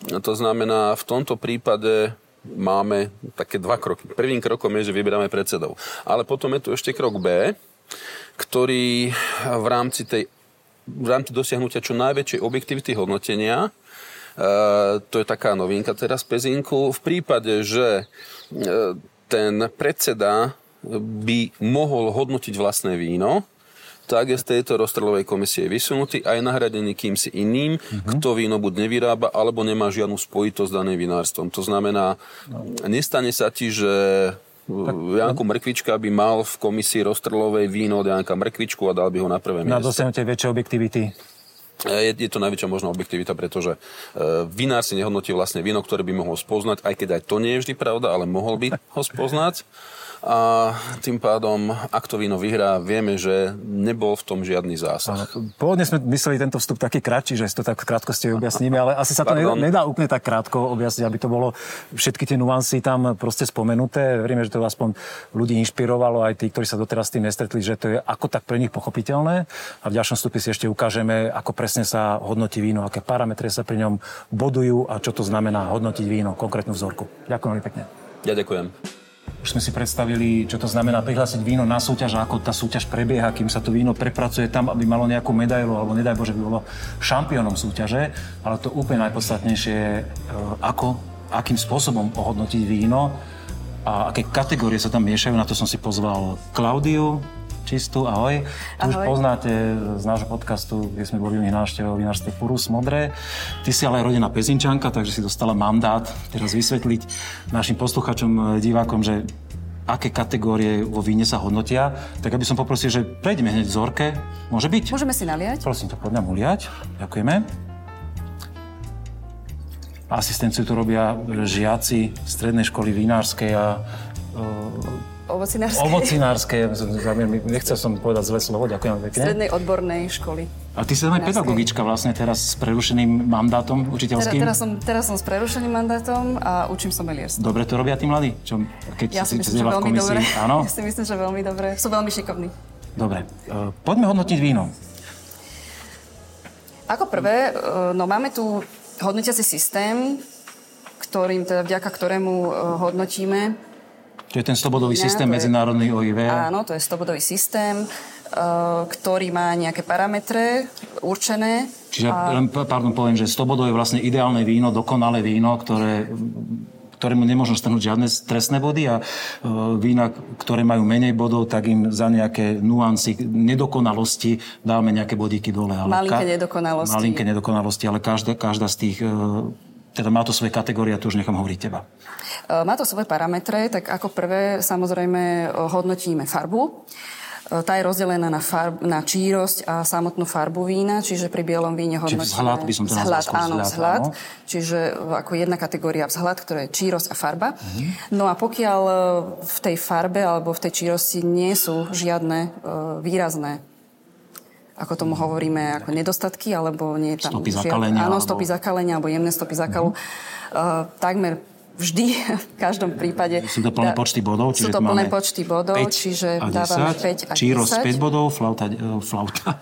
To znamená, v tomto prípade máme také dva kroky. Prvým krokom je, že vyberáme predsedov. Ale potom je tu ešte krok B, ktorý v rámci, tej, v rámci dosiahnutia čo najväčšej objektivity hodnotenia, e, to je taká novinka teraz Pezinku, v prípade, že e, ten predseda by mohol hodnotiť vlastné víno, tak je z tejto rozstrelovej komisie vysunutý a je nahradený kýmsi iným, mm-hmm. kto víno buď nevyrába, alebo nemá žiadnu spojitosť s daným vinárstvom. To znamená, no. nestane sa ti, že tak, Janku Mrkvička by mal v komisii roztrlovej víno od Janka Mrkvičku a dal by ho na prvé miesto. Na dosiahnutie väčšej objektivity. Je, je to najväčšia možná objektivita, pretože e, vinár si nehodnotí vlastne víno, ktoré by mohol spoznať, aj keď aj to nie je vždy pravda, ale mohol by ho spoznať a tým pádom, ak to víno vyhrá, vieme, že nebol v tom žiadny zásah. Pôvodne sme mysleli tento vstup taký kratší, že si to tak v krátkosti objasníme, ale asi sa to Pardon. nedá úplne tak krátko objasniť, aby to bolo všetky tie nuancy tam proste spomenuté. Veríme, že to aspoň ľudí inšpirovalo, aj tí, ktorí sa doteraz s tým nestretli, že to je ako tak pre nich pochopiteľné. A v ďalšom vstupe si ešte ukážeme, ako presne sa hodnotí víno, aké parametre sa pri ňom bodujú a čo to znamená hodnotiť víno, konkrétnu vzorku. Ďakujem veľmi pekne. Ja ďakujem. Už sme si predstavili, čo to znamená prihlásiť víno na súťaž ako tá súťaž prebieha, kým sa to víno prepracuje tam, aby malo nejakú medailu, alebo nedaj Bože by bolo šampiónom súťaže. Ale to úplne najpodstatnejšie je, ako, akým spôsobom ohodnotiť víno a aké kategórie sa tam miešajú. Na to som si pozval Klaudiu, Čistú, ahoj. ahoj. už poznáte z nášho podcastu, kde sme boli u nich návštevou vinárstve Purus Modré. Ty si ale aj rodená pezinčanka, takže si dostala mandát teraz vysvetliť našim posluchačom, divákom, že aké kategórie vo víne sa hodnotia. Tak aby som poprosil, že prejdeme hneď vzorke. Môže byť? Môžeme si naliať. Prosím to poďme uliať. Ďakujeme. Asistenciu tu robia žiaci strednej školy vinárskej a e, Ovocinárske. Ovocinárske, nechcel som povedať zlé slovo, ďakujem pekne. Strednej odbornej školy. A ty si aj pedagogička vlastne teraz s prerušeným mandátom učiteľským? Teraz, teraz, som, teraz som s prerušeným mandátom a učím somelierstvo. Dobre to robia tí mladí? Čo, keď ja si myslím, že veľmi dobre. Áno? Ja si myslím, že veľmi dobre. Sú veľmi šikovní. Dobre. Uh, poďme hodnotiť víno. Ako prvé, uh, no máme tu hodnotiaci systém, ktorým, teda vďaka ktorému uh, hodnotíme to je ten stobodový systém je, medzinárodný OIV. Áno, to je stobodový systém, ktorý má nejaké parametre určené. Čiže, a... pardon, poviem, že stobodov je vlastne ideálne víno, dokonalé víno, ktoré ktorému nemôžno strhnúť žiadne stresné body a vína, ktoré majú menej bodov, tak im za nejaké nuancy, nedokonalosti dáme nejaké bodíky dole. Ale malinké ka- nedokonalosti. Malinké nedokonalosti, ale každá, každá z tých, teda má to svoje kategórie to už nechám hovoriť teba. Má to svoje parametre, tak ako prvé samozrejme hodnotíme farbu. Tá je rozdelená na, farb, na čírosť a samotnú farbu vína, čiže pri bielom víne hodnotíme... Čiže vzhľad by som to vzhľad, áno, vzhľad. Áno. Čiže ako jedna kategória vzhľad, ktorá je čírosť a farba. Mhm. No a pokiaľ v tej farbe alebo v tej čírosti nie sú žiadne výrazné ako tomu hovoríme, ako nedostatky, alebo nie je tam... Stopy zakalenia. Áno, stopy alebo... zakalenia, alebo jemné stopy zakalu. Mm-hmm. Uh, takmer vždy, v každom prípade. Sú to plné počty bodov? Čiže sú to plné počty bodov, 5 čiže a 10, dávame 5 a 10. Číros 5 bodov, flauta, uh, flauta.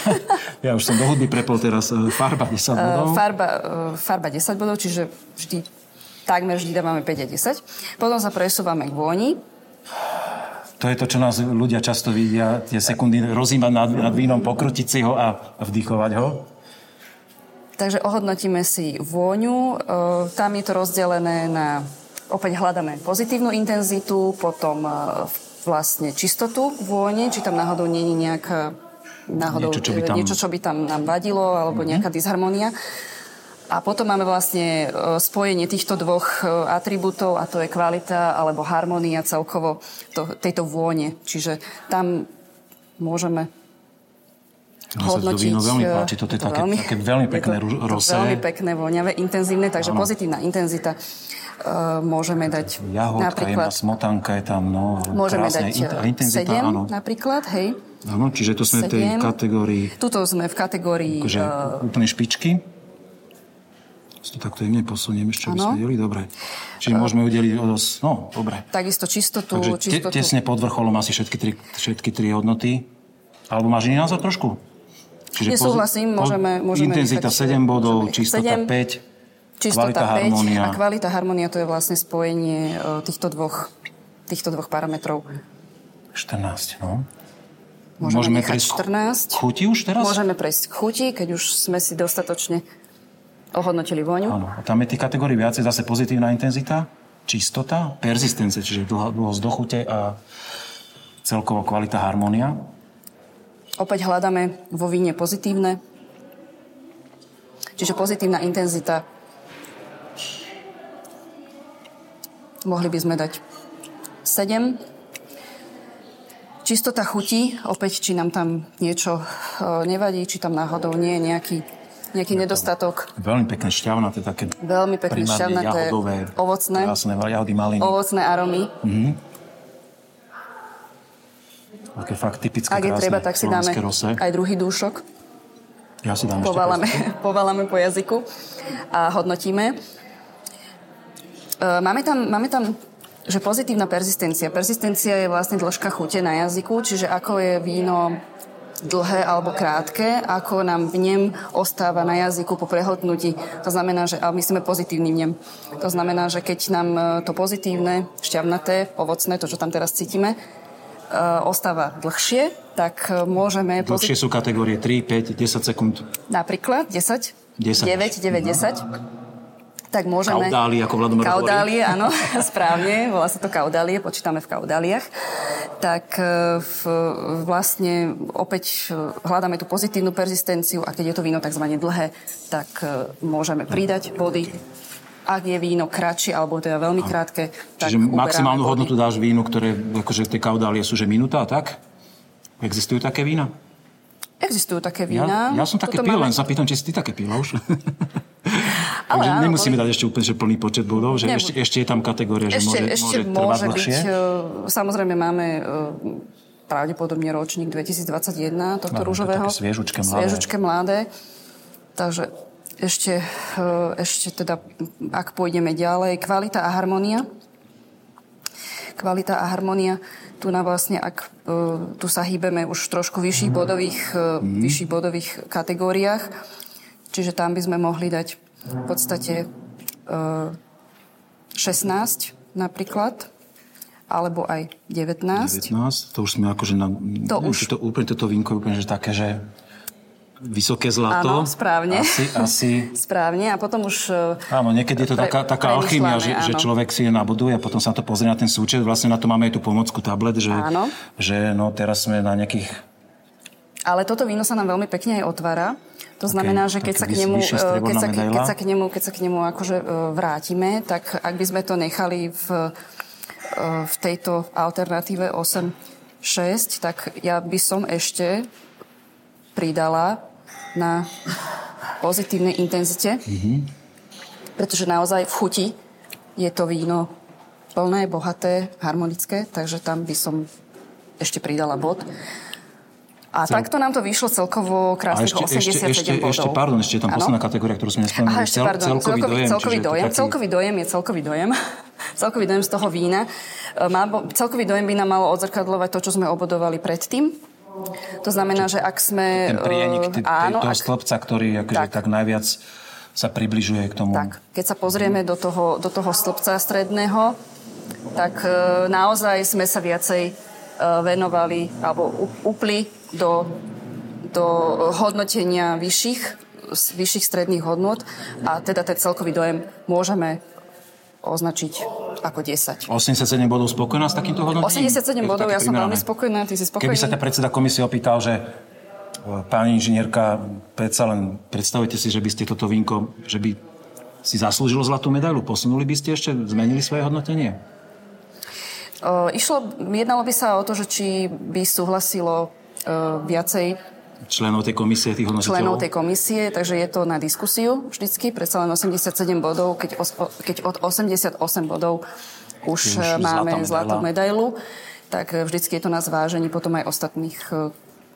ja už som do hudby prepol teraz, uh, farba 10 e, bodov. Uh, farba, uh, farba 10 bodov, čiže vždy, takmer vždy dávame 5 a 10. Potom sa presúvame k vôni. To je to, čo nás ľudia často vidia, tie sekundy rozímať nad, nad vínom, pokrutiť si ho a vdychovať ho. Takže ohodnotíme si vôňu. E, tam je to rozdelené na... Opäť hľadáme pozitívnu intenzitu, potom e, vlastne čistotu vône, či tam náhodou nie je nejaká náhodou niečo, čo by tam, niečo, čo by tam nám vadilo, alebo mm-hmm. nejaká disharmonia. A potom máme vlastne e, spojenie týchto dvoch atribútov a to je kvalita alebo harmonia celkovo to, tejto vône. Čiže tam môžeme hodnotiť. To veľmi eh, páči, toto je, to také, veľmi, také veľmi pekné rosé. Veľmi pekné, voňavé, intenzívne, takže ano. pozitívna intenzita uh, môžeme dať Jahodka, napríklad... smotanka je tam, no, Môžeme dať eh, intenzita, 7 áno. napríklad, hej. Áno, čiže to sme v tej kategórii... Tuto sme v kategórii... Akože uh, úplne špičky. Si to takto jemne posunieme, ešte by sme vedeli, dobre. Čiže môžeme udeliť o dosť, no, dobre. Takisto čistotu... Takže čistotu... tesne pod vrcholom asi všetky tri, všetky tri hodnoty. Alebo máš iný názor trošku? Čiže Nesúhlasím, môžeme, môžeme Intenzita nechať, 7 bodov, čistota 7, 5, čistota kvalita 5 harmonia. a kvalita harmonia to je vlastne spojenie e, týchto dvoch, týchto dvoch parametrov. 14, no. Môžeme, môžeme prejsť 14. chuti už teraz? Môžeme prejsť k chuti, keď už sme si dostatočne ohodnotili vôňu. Áno, a tam je tých kategórií viacej zase pozitívna intenzita, čistota, persistence, čiže dlhosť do chute a celkovo kvalita harmonia. Opäť hľadáme vo víne pozitívne. Čiže pozitívna intenzita. Mohli by sme dať 7. Čistota chuti, opäť, či nám tam niečo e, nevadí, či tam náhodou nie je nejaký, nejaký je nedostatok. Veľmi pekné šťavnaté, také Veľmi pekné šťavnaté, jahodové, ovocné, krásne, jahody maliny. Ovocné aromy. Mm-hmm. Také fakt typické Ak je treba, tak si dáme rose. aj druhý dúšok. Ja si dám poválame, poválame po jazyku a hodnotíme. E, máme tam, máme tam že pozitívna persistencia. Persistencia je vlastne dĺžka chute na jazyku, čiže ako je víno dlhé alebo krátke, ako nám v nem ostáva na jazyku po prehltnutí. To znamená, že a myslíme pozitívny v nem. To znamená, že keď nám e, to pozitívne, šťavnaté, ovocné, to, čo tam teraz cítime, E, ostáva dlhšie, tak e, môžeme... Dlhšie pozit- sú kategórie 3, 5, 10 sekúnd. Napríklad 10, 10. 9, 9, 10. Tak môžeme... Kaudálie, ako Vladomir Kaudálie, áno, správne, volá sa to kaudálie, počítame v kaudáliach. Tak e, v, vlastne opäť hľadáme tú pozitívnu persistenciu a keď je to víno tzv. dlhé, tak môžeme pridať body ak je víno kratšie alebo teda veľmi krátke, tak Čiže maximálnu body. hodnotu dáš vínu, ktoré, akože tie kaudálie sú, že minúta, tak? Existujú také vína? Existujú také vína. Ja, ja som také pil, máme... len sa pýtam, či si ty také pila už. Ale Takže áno, nemusíme boli- dať ešte úplne že plný počet bodov, že ešte, ešte je tam kategória, že Ešte, môže, ešte môže trvať môže dlhšie. byť, e, samozrejme máme e, pravdepodobne ročník 2021 tohto Áno, rúžového. sviežučké mladé. Sviežučké mladé. Takže ešte, e, ešte teda, ak pôjdeme ďalej, kvalita a harmonia. Kvalita a harmonia. Tu na vlastne, ak tu sa hýbeme už v trošku vyšších bodových, e, vyšších bodových kategóriách, čiže tam by sme mohli dať v podstate e, 16 napríklad, alebo aj 19. 19, to už sme akože na... To neviem, už- To, úplne toto vínko je úplne že také, že vysoké zlato. Áno, správne. Asi, asi Správne. A potom už... e, Áno, niekedy je to pre- taká, taká alchymia, že, premyšľame, že áno. človek si je nabuduje a potom sa to pozrie na ten súčet. Vlastne na to máme aj tú pomocku tablet, že, Áno. že no, teraz sme na nejakých... Ale toto víno sa nám veľmi pekne aj otvára. To znamená, že keď sa k nemu, e, keď sa, medaila. keď sa k nemu, keď sa k nemu akože e, vrátime, tak ak by sme to nechali v, e, v tejto alternatíve 8-6, tak ja by som ešte pridala na pozitívnej intenzite, pretože naozaj v chuti je to víno plné, bohaté, harmonické, takže tam by som ešte pridala bod. A Cel- takto nám to vyšlo celkovo krásnych ešte, 87 ešte, bodov. ešte, pardon, ešte tam Áno? posledná kategória, ktorú sme nespomenuli. Aha, ešte, pardon, celkový, dojem. celkový čiže to dojem. taký- Celkový dojem je celkový dojem. celkový dojem z toho vína. E, Má, celkový dojem by nám malo odzrkadľovať to, čo sme obodovali predtým. To znamená, že ak sme... ten prienik e, t- áno, toho ak- stĺpca, ktorý akože Tak. tak. najviac sa približuje k tomu. Tak, keď sa pozrieme do toho, do toho stĺpca stredného, tak e, naozaj sme sa viacej e, venovali alebo upli do, do hodnotenia vyšších, vyšších stredných hodnot a teda ten celkový dojem môžeme označiť ako 10. 87 bodov spokojná s takýmto hodnotením? 87 Je to bodov, ja som primerané? veľmi spokojná, ty si spokojný. Keby sa ťa predseda komisie opýtal, že e, pani inžinierka, predsa len predstavujte si, že by ste toto vínko, že by si zaslúžilo zlatú medailu, posunuli by ste ešte, zmenili svoje hodnotenie? O, išlo, jednalo by sa o to, že či by súhlasilo e, viacej Členov tej komisie, tých hodnotiteľov? členov tej komisie, takže je to na diskusiu vždycky, predsa len 87 bodov, keď, os, keď od 88 bodov už, Už už máme zlatú medailu, tak eh, vždycky je to na zvážení potom aj ostatných,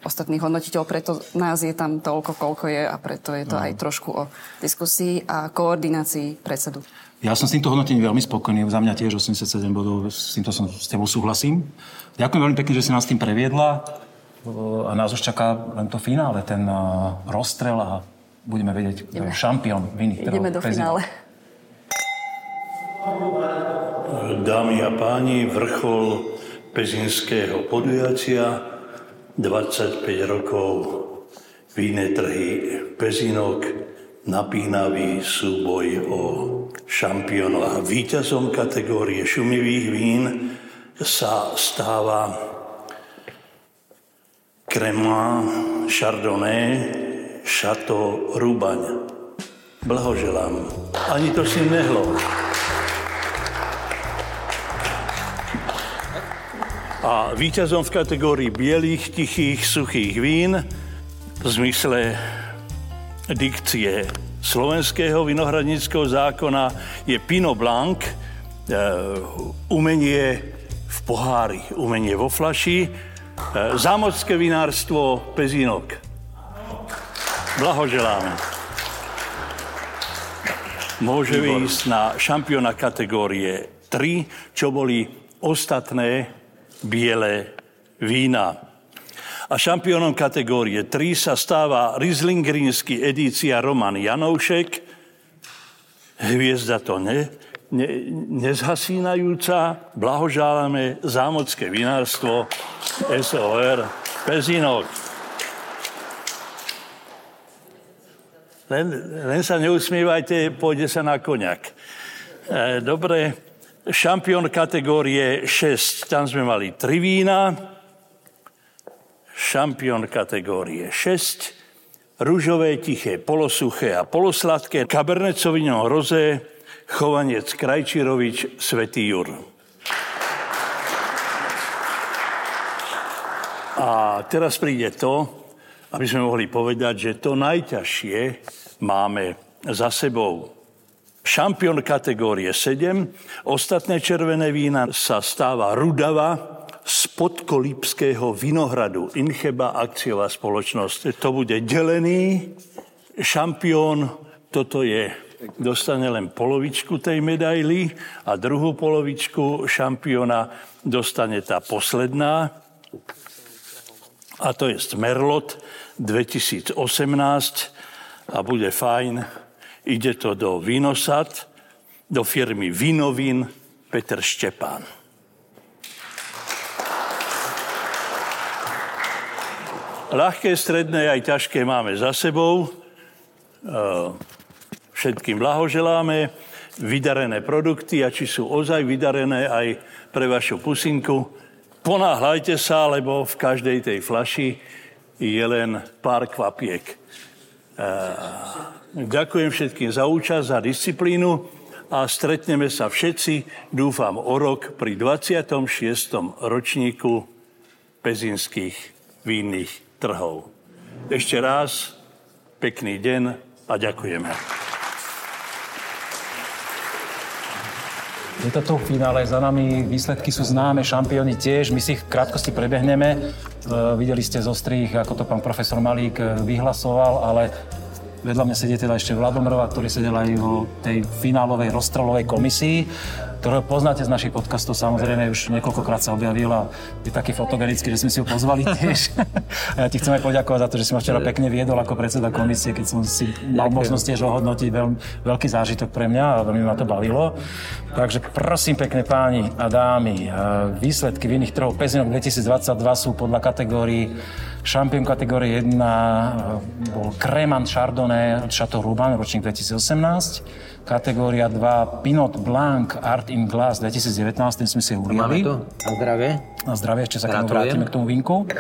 ostatných hodnotiteľov, preto nás je tam toľko, koľko je a preto je to No. aj trošku o diskusii a koordinácii predsedu. Ja som s týmto hodnotením veľmi spokojný. Za mňa tiež 87 bodov, s týmto som s tebou súhlasím. Ďakujem veľmi pekne, že si nás tým previedla. A nás už čaká len to finále, ten uh, rozstrel a budeme vedieť, kto je šampión trhov. Ideme do Pezinok. finále. Dámy a páni, vrchol pezinského podujatia, 25 rokov víne trhy Pezinok, napínavý súboj o šampiónov a víťazom kategórie šumivých vín sa stáva Cremant Chardonnay Chateau Rubaň. Blahoželám. Ani to si nehlo. A víťazom v kategórii bielých, tichých, suchých vín v zmysle dikcie slovenského vinohradnického zákona je Pinot Blanc, e, umenie v pohári, umenie vo flaši, zámocké vinárstvo Pezinok. Blahoželáme. Môže výjsť na šampióna kategórie 3, čo boli ostatné biele vína. A šampiónom kategórie 3 sa stáva Rieslingerínsky edícia Roman Janoušek. Hviezda to ne, ne, nezhasínajúca. Blahožálame zámocké vinárstvo SOR Pezinok. Len, len sa neusmievajte, pôjde sa na koniak. E, dobre, šampión kategórie 6, tam sme mali tri vína. Šampión kategórie 6, rúžové, tiché, polosuché a polosladké, Cabernet Sauvignon Rosé, Chovanec Krajčirovič, Svetý Jur. A teraz príde to, aby sme mohli povedať, že to najťažšie máme za sebou. šampión kategórie 7. Ostatné červené vína sa stáva Rudava z podkolípského vinohradu. Incheba akciová spoločnosť. To bude delený šampión. Toto je dostane len polovičku tej medaily a druhú polovičku šampióna dostane tá posledná. A to je Merlot 2018 a bude fajn. Ide to do Vinosat, do firmy Vinovin Peter Štepán. Ľahké, stredné aj ťažké máme za sebou. Všetkým blahoželáme vydarené produkty a či sú ozaj vydarené aj pre vašu pusinku. Ponáhľajte sa, lebo v každej tej flaši je len pár kvapiek. Ďakujem všetkým za účasť, za disciplínu a stretneme sa všetci, dúfam, o rok pri 26. ročníku pezinských vínnych trhov. Ešte raz pekný deň a ďakujeme. Je to tu finále za nami, výsledky sú známe, šampióni tiež, my si ich v krátkosti prebehneme. E, videli ste zo strých, ako to pán profesor Malík e, vyhlasoval, ale vedľa mňa sedí teda ešte Vladomrova, ktorý sedel aj o tej finálovej rozstrelovej komisii ktorého poznáte z našich podcastov, samozrejme už niekoľkokrát sa objavil a je taký fotogenický, že sme si ho pozvali tiež. a ja ti chcem aj poďakovať za to, že si ma včera pekne viedol ako predseda komisie, keď som si mal možnosť tiež ohodnotiť veľ, veľký zážitok pre mňa a veľmi ma to bavilo. Takže prosím pekne páni a dámy, výsledky v iných trhov Pezinok 2022 sú podľa kategórií Šampión kategórie 1 bol Cremant Chardonnay Chateau Rouban, ročník 2018. Kategória 2 Pinot Blanc Art in Glass 2019, ten sme si uliali. Máme to. Na zdravie. Na zdravie, ešte sa k tomu vrátime k tomu vinku.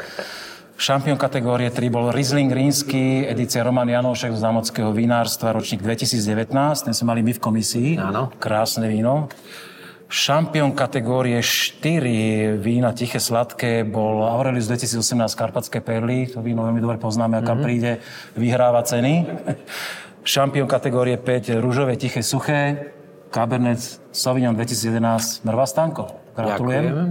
Šampión kategórie 3 bol Riesling Rínsky, edícia Roman Janošek z Zámodského vinárstva, ročník 2019. Ten sme mali my v komisii. Áno. Krásne víno. Šampión kategórie 4 vína tiché sladké bol Aurelius 2018 Karpatské perly. To víno veľmi dobre poznáme, aká mm-hmm. príde, vyhráva ceny šampión kategórie 5, rúžové, tiché, suché, Cabernet Sauvignon 2011, Mrva Stanko. Gratulujem. Ďakujem.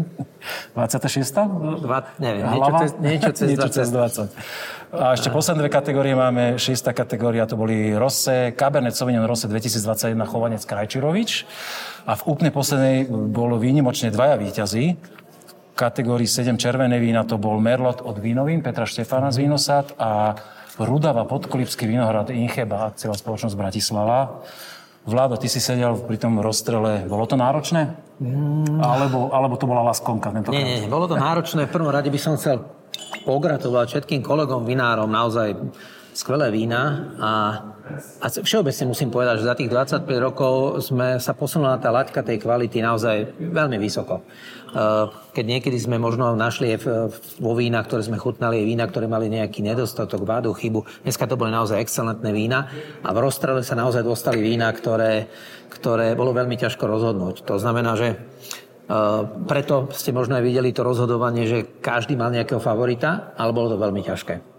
26. Dva, neviem, niečo cez, niečo cez niečo 20. Cez 20. A ešte posledné dve kategórie máme. Šiesta kategória to boli Rose, Cabernet Sauvignon Rose 2021 Chovanec Krajčirovič. A v úplne poslednej bolo výnimočne dvaja výťazí. Kategórii 7 červené vína to bol Merlot od Vínovín, Petra Štefána z Vínosad a Rudava, Podkolipský vinohrad, Incheba, akciová spoločnosť Bratislava. Vlado, ty si sedel pri tom rozstrele. Bolo to náročné? Mm. Alebo, alebo to bola laskonka tentokrát? Nie, nie, bolo to náročné. V prvom rade by som chcel pogratulovať všetkým kolegom vinárom. Naozaj skvelé vína a, a všeobecne musím povedať, že za tých 25 rokov sme sa posunuli na tá laťka tej kvality naozaj veľmi vysoko. Eh, keď niekedy sme možno našli vo vínach, ktoré sme chutnali, vína, ktoré mali nejaký nedostatok, vádu, chybu. Dneska to boli naozaj excelentné vína a v rozstrele sa naozaj dostali vína, ktoré, ktoré bolo veľmi ťažko rozhodnúť. To znamená, že eh, preto ste možno aj videli to rozhodovanie, že každý mal nejakého favorita, ale bolo to veľmi ťažké.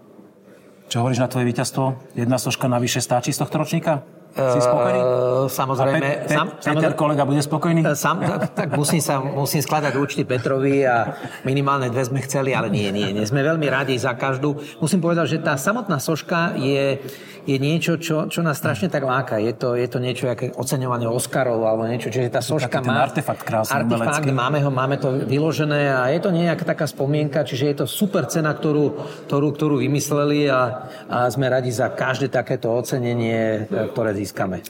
Čo hovoríš na tvoje víťazstvo? Jedna soška navyše stáči z tohto ročníka? Si spokojný? Uh, samozrejme. A Pe- Pe- sam, Peter, kolega, bude spokojný? Eh, sam, tak musím, sa, musím skladať účty Petrovi a minimálne dve sme chceli, ale nie, nie, nie. Sme veľmi radi za každú. Musím povedať, že tá samotná soška je, je niečo, čo, čo nás strašne tak láka. Je to, je to niečo, aké oceňovanie Oscarov alebo niečo. Čiže tá soška Taký má... artefakt krásny, Artefakt, máme ho, máme to vyložené a je to nejaká taká spomienka, čiže je to super cena, ktorú, ktorú, ktorú vymysleli a, a sme radi za každé takéto ocenenie, ktoré získame.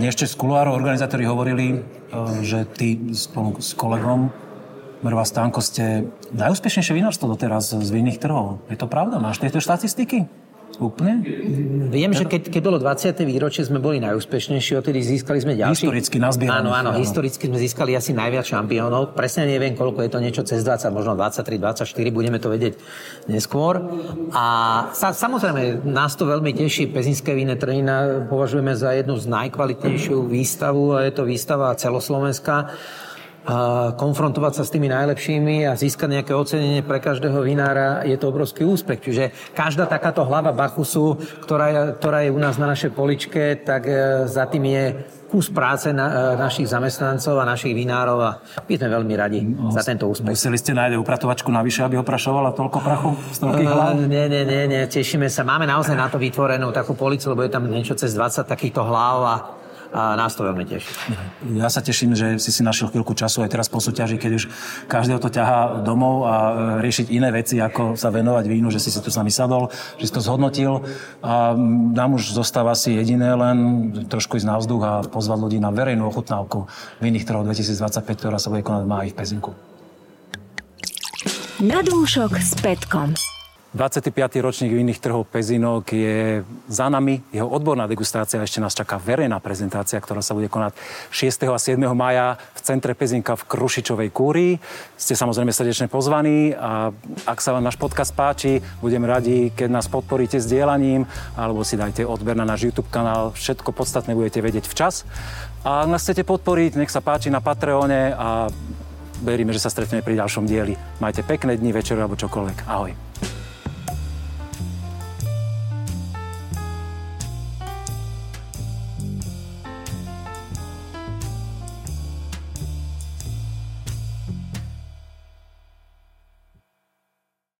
Ešte z kuloárov organizátori hovorili, e, že ty spolu s kolegom Mrva Stánko ste najúspešnejšie vinárstvo doteraz z vinných trhov. Je to pravda? Máš tieto štatistiky? Úplne? Viem, že keď, keď bolo 20. výročie, sme boli najúspešnejší, odtedy získali sme ďalší. Historicky nazbieraných. Áno, áno, historicky sme získali asi najviac šampiónov. Presne neviem, koľko je to niečo cez 20, možno 23, 24, budeme to vedieť neskôr. A sa, samozrejme, nás to veľmi teší. Pezinské víne trhina považujeme za jednu z najkvalitnejšiu výstavu a je to výstava celoslovenská. Konfrontovať sa s tými najlepšími a získať nejaké ocenenie pre každého vinára, je to obrovský úspech. Čiže každá takáto hlava Bachusu, ktorá je, ktorá je u nás na našej poličke, tak e, za tým je kus práce na, e, našich zamestnancov a našich vinárov a my sme veľmi radi no, za tento úspech. Museli ste nájsť upratovačku navyše, aby oprašovala toľko prachu z toľkých hlav? Uh, nie, nie, nie, nie, tešíme sa. Máme naozaj na to vytvorenú takú policiu, lebo je tam niečo cez 20 takýchto hlav a a nás to veľmi teší. Ja sa teším, že si si našiel chvíľku času aj teraz po súťaži, keď už každého to ťahá domov a e, riešiť iné veci, ako sa venovať vínu, že si si tu s nami sadol, že si to zhodnotil. A nám už zostáva si jediné len trošku ísť na vzduch a pozvať ľudí na verejnú ochutnávku vinných trhov 2025, ktorá sa bude konať v máji v Pezinku. Na dúšok s Petkom. 25. ročník vinných trhov Pezinok je za nami. Jeho odborná degustácia ešte nás čaká verejná prezentácia, ktorá sa bude konať 6. a 7. maja v centre Pezinka v Krušičovej kúrii. Ste samozrejme srdečne pozvaní a ak sa vám náš podcast páči, budem radi, keď nás podporíte sdielaním alebo si dajte odber na náš YouTube kanál. Všetko podstatné budete vedieť včas. A ak nás chcete podporiť, nech sa páči na Patreone a veríme, že sa stretneme pri ďalšom dieli. Majte pekné dni, večer alebo čokoľvek. Ahoj.